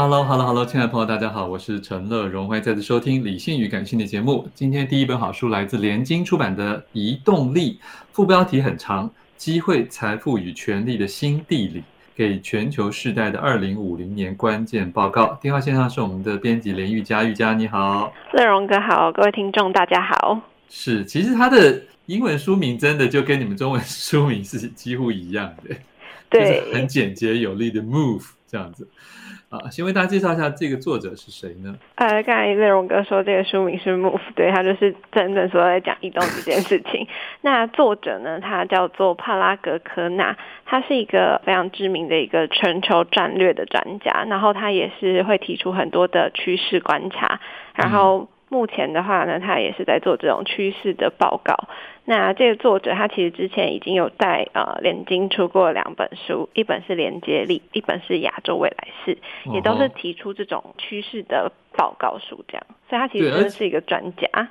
Hello，Hello，Hello，亲爱的朋友，大家好，我是陈乐荣，欢迎再次收听《理性与感性》的节目。今天第一本好书来自联经出版的《移动力》，副标题很长，《机会、财富与权力的新地理》，给全球世代的二零五零年关键报告。电话线上是我们的编辑连玉佳，玉佳你好，乐荣哥好，各位听众大家好。是，其实它的英文书名真的就跟你们中文书名是几乎一样的，对，就是很简洁有力的 move 这样子。啊，先为大家介绍一下这个作者是谁呢？呃，刚才内容哥说这个书名是 Move，对，他就是真正说在讲移动这件事情。那作者呢，他叫做帕拉格科纳，他是一个非常知名的一个全球战略的专家，然后他也是会提出很多的趋势观察，然后目前的话呢，他也是在做这种趋势的报告。那这个作者他其实之前已经有在呃连经出过两本书，一本是连接力，一本是亚洲未来式，也都是提出这种趋势的报告书这样，所以他其实真的是一个专家。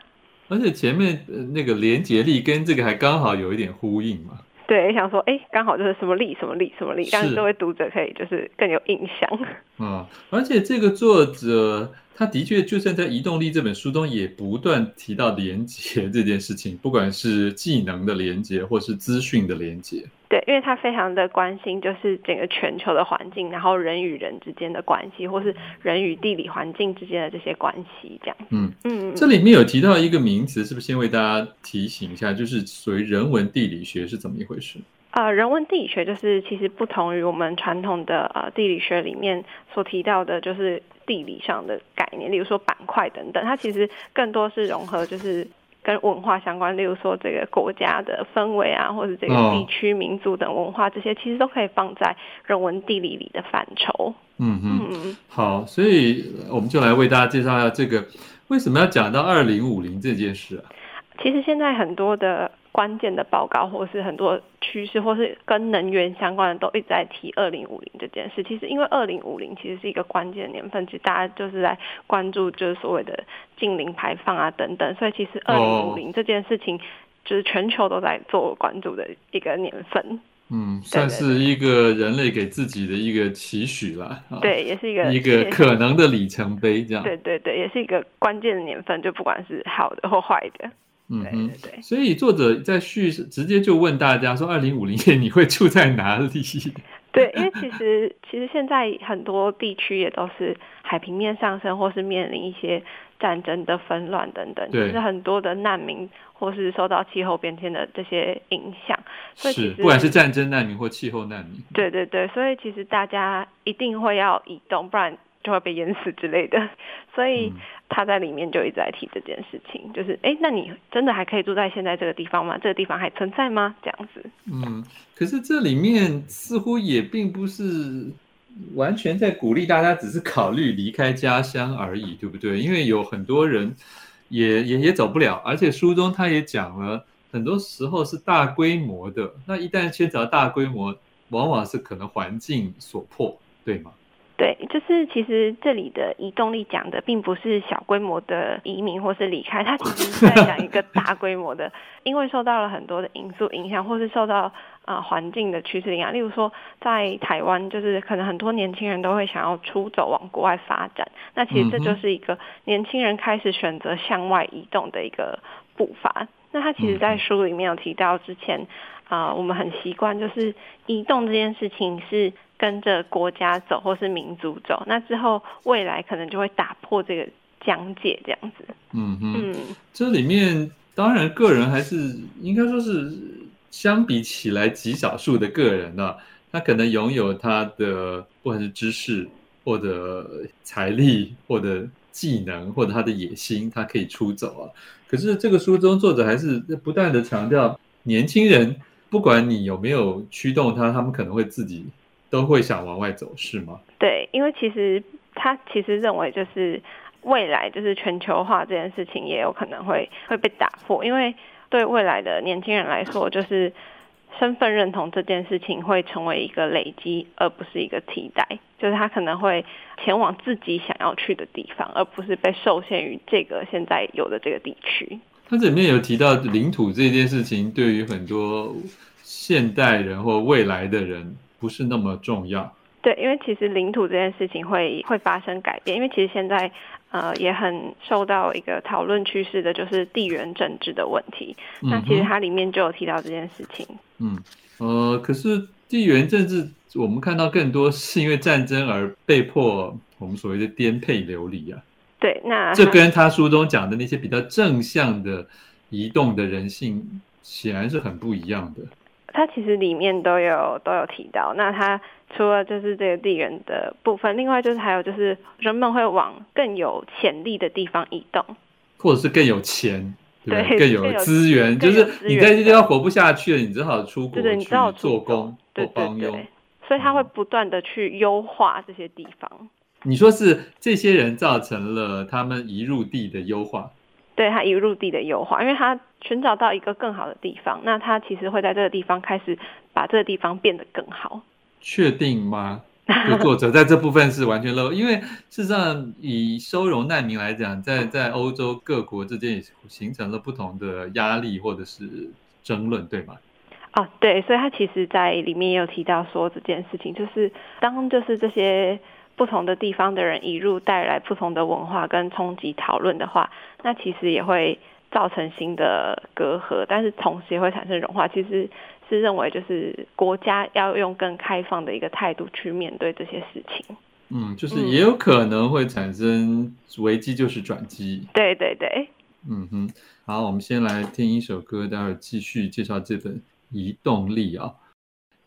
而且前面那个连接力跟这个还刚好有一点呼应嘛。对，想说哎，刚好就是什么力什么力什么力，让各位读者可以就是更有印象。嗯，而且这个作者。他的确，就算在《移动力》这本书中，也不断提到连接这件事情，不管是技能的连接，或是资讯的连接。对，因为他非常的关心，就是整个全球的环境，然后人与人之间的关系，或是人与地理环境之间的这些关系，这样。嗯嗯，这里面有提到一个名词，是不是先为大家提醒一下，就是属于人文地理学是怎么一回事？呃，人文地理学就是其实不同于我们传统的呃地理学里面所提到的，就是。地理上的概念，例如说板块等等，它其实更多是融合，就是跟文化相关。例如说这个国家的氛围啊，或者这个地区民族等文化，这些其实都可以放在人文地理里的范畴。嗯嗯，好，所以我们就来为大家介绍一下这个为什么要讲到二零五零这件事啊？其实现在很多的。关键的报告，或是很多趋势，或是跟能源相关的，都一直在提二零五零这件事。其实，因为二零五零其实是一个关键年份，其实大家就是在关注，就是所谓的净零排放啊等等。所以，其实二零五零这件事情，就是全球都在做关注的一个年份。嗯，算是一个人类给自己的一个期许了。对，也是一个一个可能的里程碑，这样。对对对，也是一个关键的年份，就不管是好的或坏的。嗯哼，对对对，所以作者在叙直接就问大家说：“二零五零年你会住在哪里？” 对，因为其实其实现在很多地区也都是海平面上升，或是面临一些战争的纷乱等等，就是很多的难民或是受到气候变迁的这些影响。所以其实不管是战争难民或气候难民，对对对，所以其实大家一定会要移动，不然就会被淹死之类的。所以。嗯他在里面就一直在提这件事情，就是哎，那你真的还可以住在现在这个地方吗？这个地方还存在吗？这样子。嗯，可是这里面似乎也并不是完全在鼓励大家，只是考虑离开家乡而已，对不对？因为有很多人也也也走不了，而且书中他也讲了，很多时候是大规模的。那一旦牵扯到大规模，往往是可能环境所迫，对吗？对，就是其实这里的移动力讲的并不是小规模的移民或是离开，它其实是在 讲一个大规模的，因为受到了很多的因素影响，或是受到啊、呃、环境的趋势影响。例如说，在台湾，就是可能很多年轻人都会想要出走往国外发展，那其实这就是一个年轻人开始选择向外移动的一个步伐。那他其实，在书里面有提到，之前啊、呃，我们很习惯就是移动这件事情是。跟着国家走，或是民族走，那之后未来可能就会打破这个疆界，这样子。嗯哼，嗯，这里面当然个人还是应该说是相比起来极少数的个人呢、啊，他可能拥有他的不管是知识或者财力或者技能或者他的野心，他可以出走啊。可是这个书中作者还是不断的强调，年轻人不管你有没有驱动他，他们可能会自己。都会想往外走，是吗？对，因为其实他其实认为，就是未来就是全球化这件事情也有可能会会被打破，因为对未来的年轻人来说，就是身份认同这件事情会成为一个累积，而不是一个替代。就是他可能会前往自己想要去的地方，而不是被受限于这个现在有的这个地区。他这里面有提到领土这件事情，对于很多现代人或未来的人。不是那么重要，对，因为其实领土这件事情会会发生改变，因为其实现在呃也很受到一个讨论趋势的，就是地缘政治的问题。嗯、那其实它里面就有提到这件事情。嗯，呃，可是地缘政治，我们看到更多是因为战争而被迫我们所谓的颠沛流离啊。对，那这跟他书中讲的那些比较正向的移动的人性，显然是很不一样的。它其实里面都有都有提到，那它除了就是这个地缘的部分，另外就是还有就是人们会往更有潜力的地方移动，或者是更有钱，对，对更有资源，就是你在这地方活不下去了，你只好出国去做工做帮佣，所以他会不断的去优化这些地方。你说是这些人造成了他们移入地的优化？对，他一入地的优化，因为他寻找到一个更好的地方，那他其实会在这个地方开始把这个地方变得更好。确定吗？作者在这部分是完全漏，因为事实上以收容难民来讲，在在欧洲各国之间也形成了不同的压力或者是争论，对吗？哦，对，所以他其实在里面也有提到说这件事情，就是当就是这些。不同的地方的人移入，带来不同的文化跟冲击讨论的话，那其实也会造成新的隔阂，但是同时也会产生融化。其实是认为，就是国家要用更开放的一个态度去面对这些事情。嗯，就是也有可能会产生危机，就是转机。嗯。对对对。嗯哼，好，我们先来听一首歌，待会儿继续介绍这本《移动力》啊。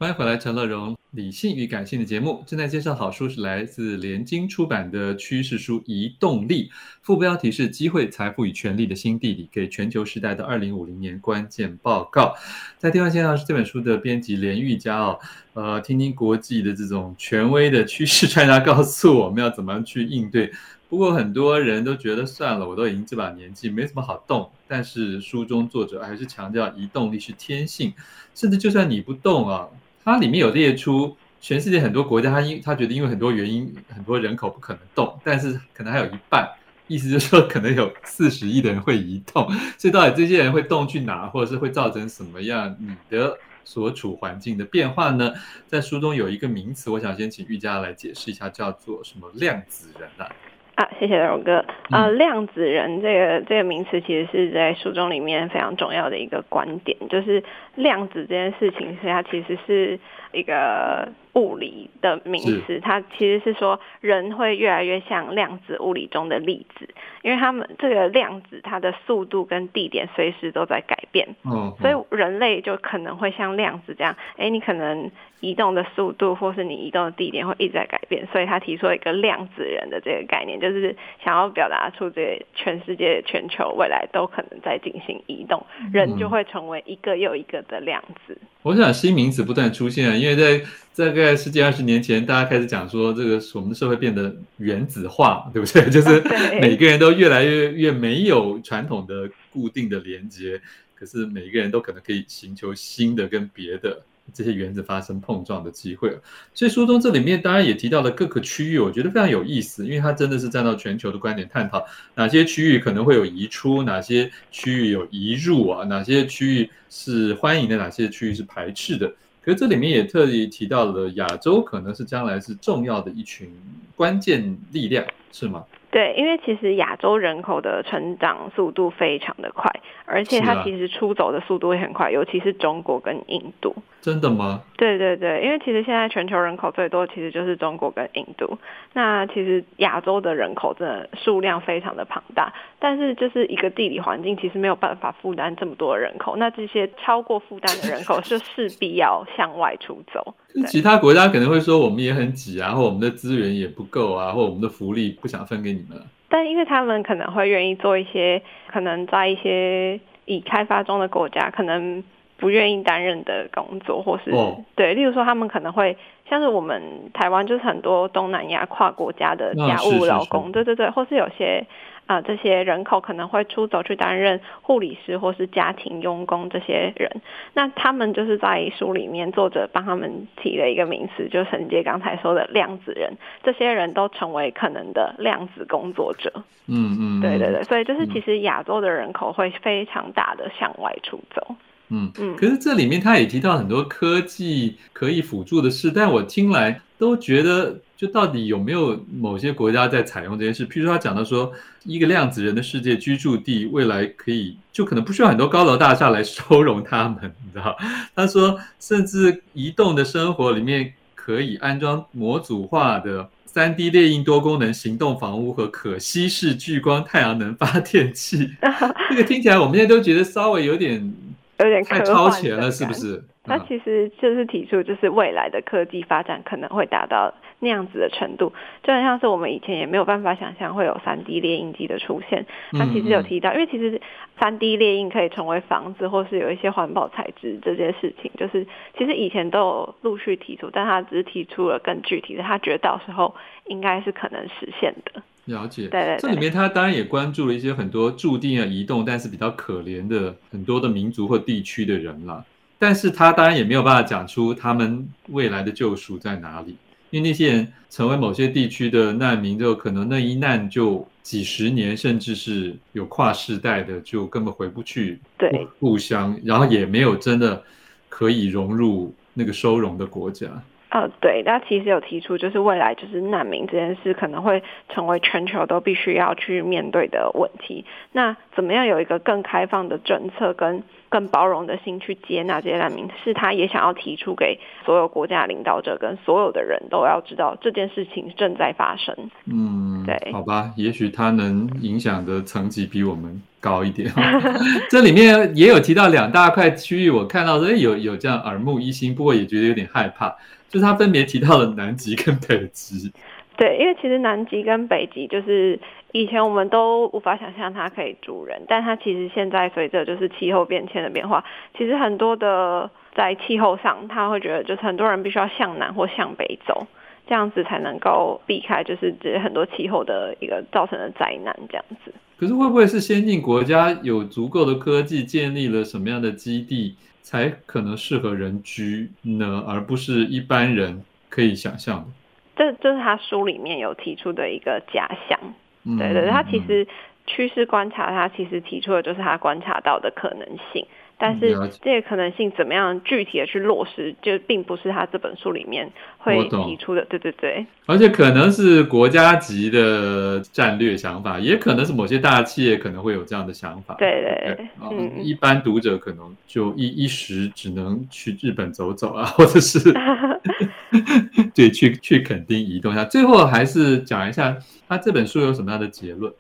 欢迎回来，陈乐融理性与感性的节目正在介绍好书，是来自联经出版的趋势书《移动力》，副标题是“机会、财富与权力的新地理：给全球时代的二零五零年关键报告”。在电话线上是这本书的编辑连玉佳哦，呃，听听国际的这种权威的趋势专家告诉我们要怎么去应对。不过很多人都觉得算了，我都已经这把年纪，没什么好动。但是书中作者还是强调，移动力是天性，甚至就算你不动啊。它里面有列出全世界很多国家，他因他觉得因为很多原因，很多人口不可能动，但是可能还有一半，意思就是说可能有 四十亿的人会移动，所以到底这些人会动去哪，或者是会造成什么样你的所处环境的变化呢？在书中有一个名词，我想先请玉佳来解释一下，叫做什么量子人啊？啊，谢谢荣哥。呃，量子人这个这个名词其实是在书中里面非常重要的一个观点，就是量子这件事情，它其实是一个。物理的名词，它其实是说人会越来越像量子物理中的粒子，因为他们这个量子它的速度跟地点随时都在改变，嗯，所以人类就可能会像量子这样，哎，你可能移动的速度或是你移动的地点会一直在改变，所以他提出了一个量子人的这个概念，就是想要表达出这全世界全球未来都可能在进行移动，人就会成为一个又一个的量子。我想新名词不断出现，因为在大概十几二十年前，大家开始讲说这个我们的社会变得原子化，对不对？就是每个人都越来越越没有传统的固定的连接，可是每个人都可能可以寻求新的跟别的这些原子发生碰撞的机会。所以书中这里面当然也提到了各个区域，我觉得非常有意思，因为它真的是站到全球的观点探讨哪些区域可能会有移出，哪些区域有移入啊，哪些区域是欢迎的，哪些区域是排斥的。可是这里面也特意提到了亚洲可能是将来是重要的一群关键力量，是吗？对，因为其实亚洲人口的成长速度非常的快，而且它其实出走的速度也很快，尤其是中国跟印度。真的吗？对对对，因为其实现在全球人口最多其实就是中国跟印度。那其实亚洲的人口真的数量非常的庞大，但是就是一个地理环境其实没有办法负担这么多人口。那这些超过负担的人口就势必要向外出走。其他国家可能会说我们也很挤啊，或我们的资源也不够啊，或我们的福利不想分给你们。但因为他们可能会愿意做一些，可能在一些已开发中的国家，可能不愿意担任的工作，或是、oh. 对，例如说他们可能会像是我们台湾，就是很多东南亚跨国家的家务劳工，oh, 是是是对对对，或是有些。啊、呃，这些人口可能会出走去担任护理师或是家庭佣工，这些人，那他们就是在书里面作者帮他们提了一个名词，就承接刚才说的量子人，这些人都成为可能的量子工作者。嗯嗯，对对对，所以就是其实亚洲的人口会非常大的向外出走。嗯嗯，可是这里面他也提到很多科技可以辅助的事，但我听来都觉得。就到底有没有某些国家在采用这件事？譬如说，他讲到说，一个量子人的世界居住地，未来可以就可能不需要很多高楼大厦来 收容他们，你知道？他说，甚至移动的生活里面可以安装模组化的三 D 列印多功能行动房屋和可稀释聚光太阳能发电器。这个听起来我们现在都觉得稍微有点 有点太超前了，是不是？他其实就是提出，就是未来的科技发展可能会达到那样子的程度，就很像是我们以前也没有办法想象会有三 D 列印机的出现。他其实有提到，因为其实三 D 列印可以成为房子，或是有一些环保材质这件事情，就是其实以前都有陆续提出，但他只是提出了更具体的，他觉得到时候应该是可能实现的。了解，对对对，这里面他当然也关注了一些很多注定要移动，但是比较可怜的很多的民族或地区的人了。但是他当然也没有办法讲出他们未来的救赎在哪里，因为那些人成为某些地区的难民之后，可能那一难就几十年，甚至是有跨世代的，就根本回不去对故乡，然后也没有真的可以融入那个收容的国家。呃，对，他其实有提出，就是未来就是难民这件事可能会成为全球都必须要去面对的问题。那怎么样有一个更开放的政策跟更包容的心去接纳这些难民，是他也想要提出给所有国家领导者跟所有的人都要知道这件事情正在发生。嗯，对，好吧，也许他能影响的层级比我们高一点。这里面也有提到两大块区域，我看到说有有这样耳目一新，不过也觉得有点害怕。就是他分别提到了南极跟北极，对，因为其实南极跟北极就是以前我们都无法想象它可以住人，但它其实现在随着就是气候变迁的变化，其实很多的在气候上，他会觉得就是很多人必须要向南或向北走，这样子才能够避开就是这很多气候的一个造成的灾难这样子。可是会不会是先进国家有足够的科技，建立了什么样的基地？才可能适合人居呢，而不是一般人可以想象的。这这是他书里面有提出的一个假想。嗯、对对，他其实趋势观察，他其实提出的就是他观察到的可能性。但是这个可能性怎么样具体的去落实，就并不是他这本书里面会提出的。对对对，而且可能是国家级的战略想法，也可能是某些大企业可能会有这样的想法。对对对，嗯，一般读者可能就一一时只能去日本走走啊，或者是 对去去垦丁移动一下。最后还是讲一下他这本书有什么样的结论？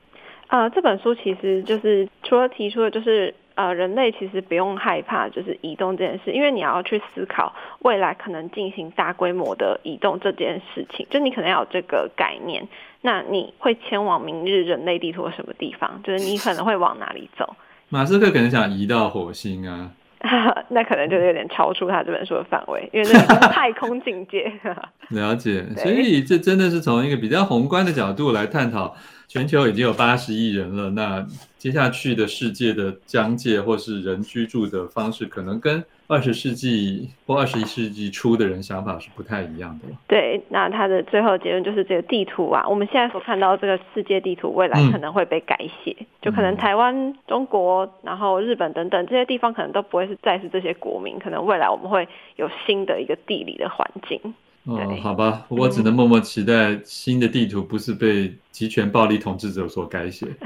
啊、呃，这本书其实就是除了提出的，就是。呃，人类其实不用害怕，就是移动这件事，因为你要去思考未来可能进行大规模的移动这件事情，就你可能要有这个概念。那你会前往明日人类地图的什么地方？就是你可能会往哪里走？马斯克可能想移到火星啊，那可能就有点超出他这本书的范围，因为那是太空境界。了解，所以这真的是从一个比较宏观的角度来探讨。全球已经有八十亿人了，那接下去的世界的疆界或是人居住的方式，可能跟二十世纪或二十一世纪初的人想法是不太一样的。对，那他的最后结论就是这个地图啊，我们现在所看到这个世界地图，未来可能会被改写，嗯、就可能台湾、中国，然后日本等等这些地方，可能都不会是再是这些国民，可能未来我们会有新的一个地理的环境。哦，好吧，我只能默默期待新的地图不是被集权暴力统治者所改写。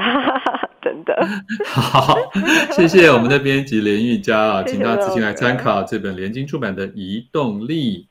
真的，好，谢谢我们的编辑连玉佳啊，请大家自行来参考这本联经出版的《移动力》。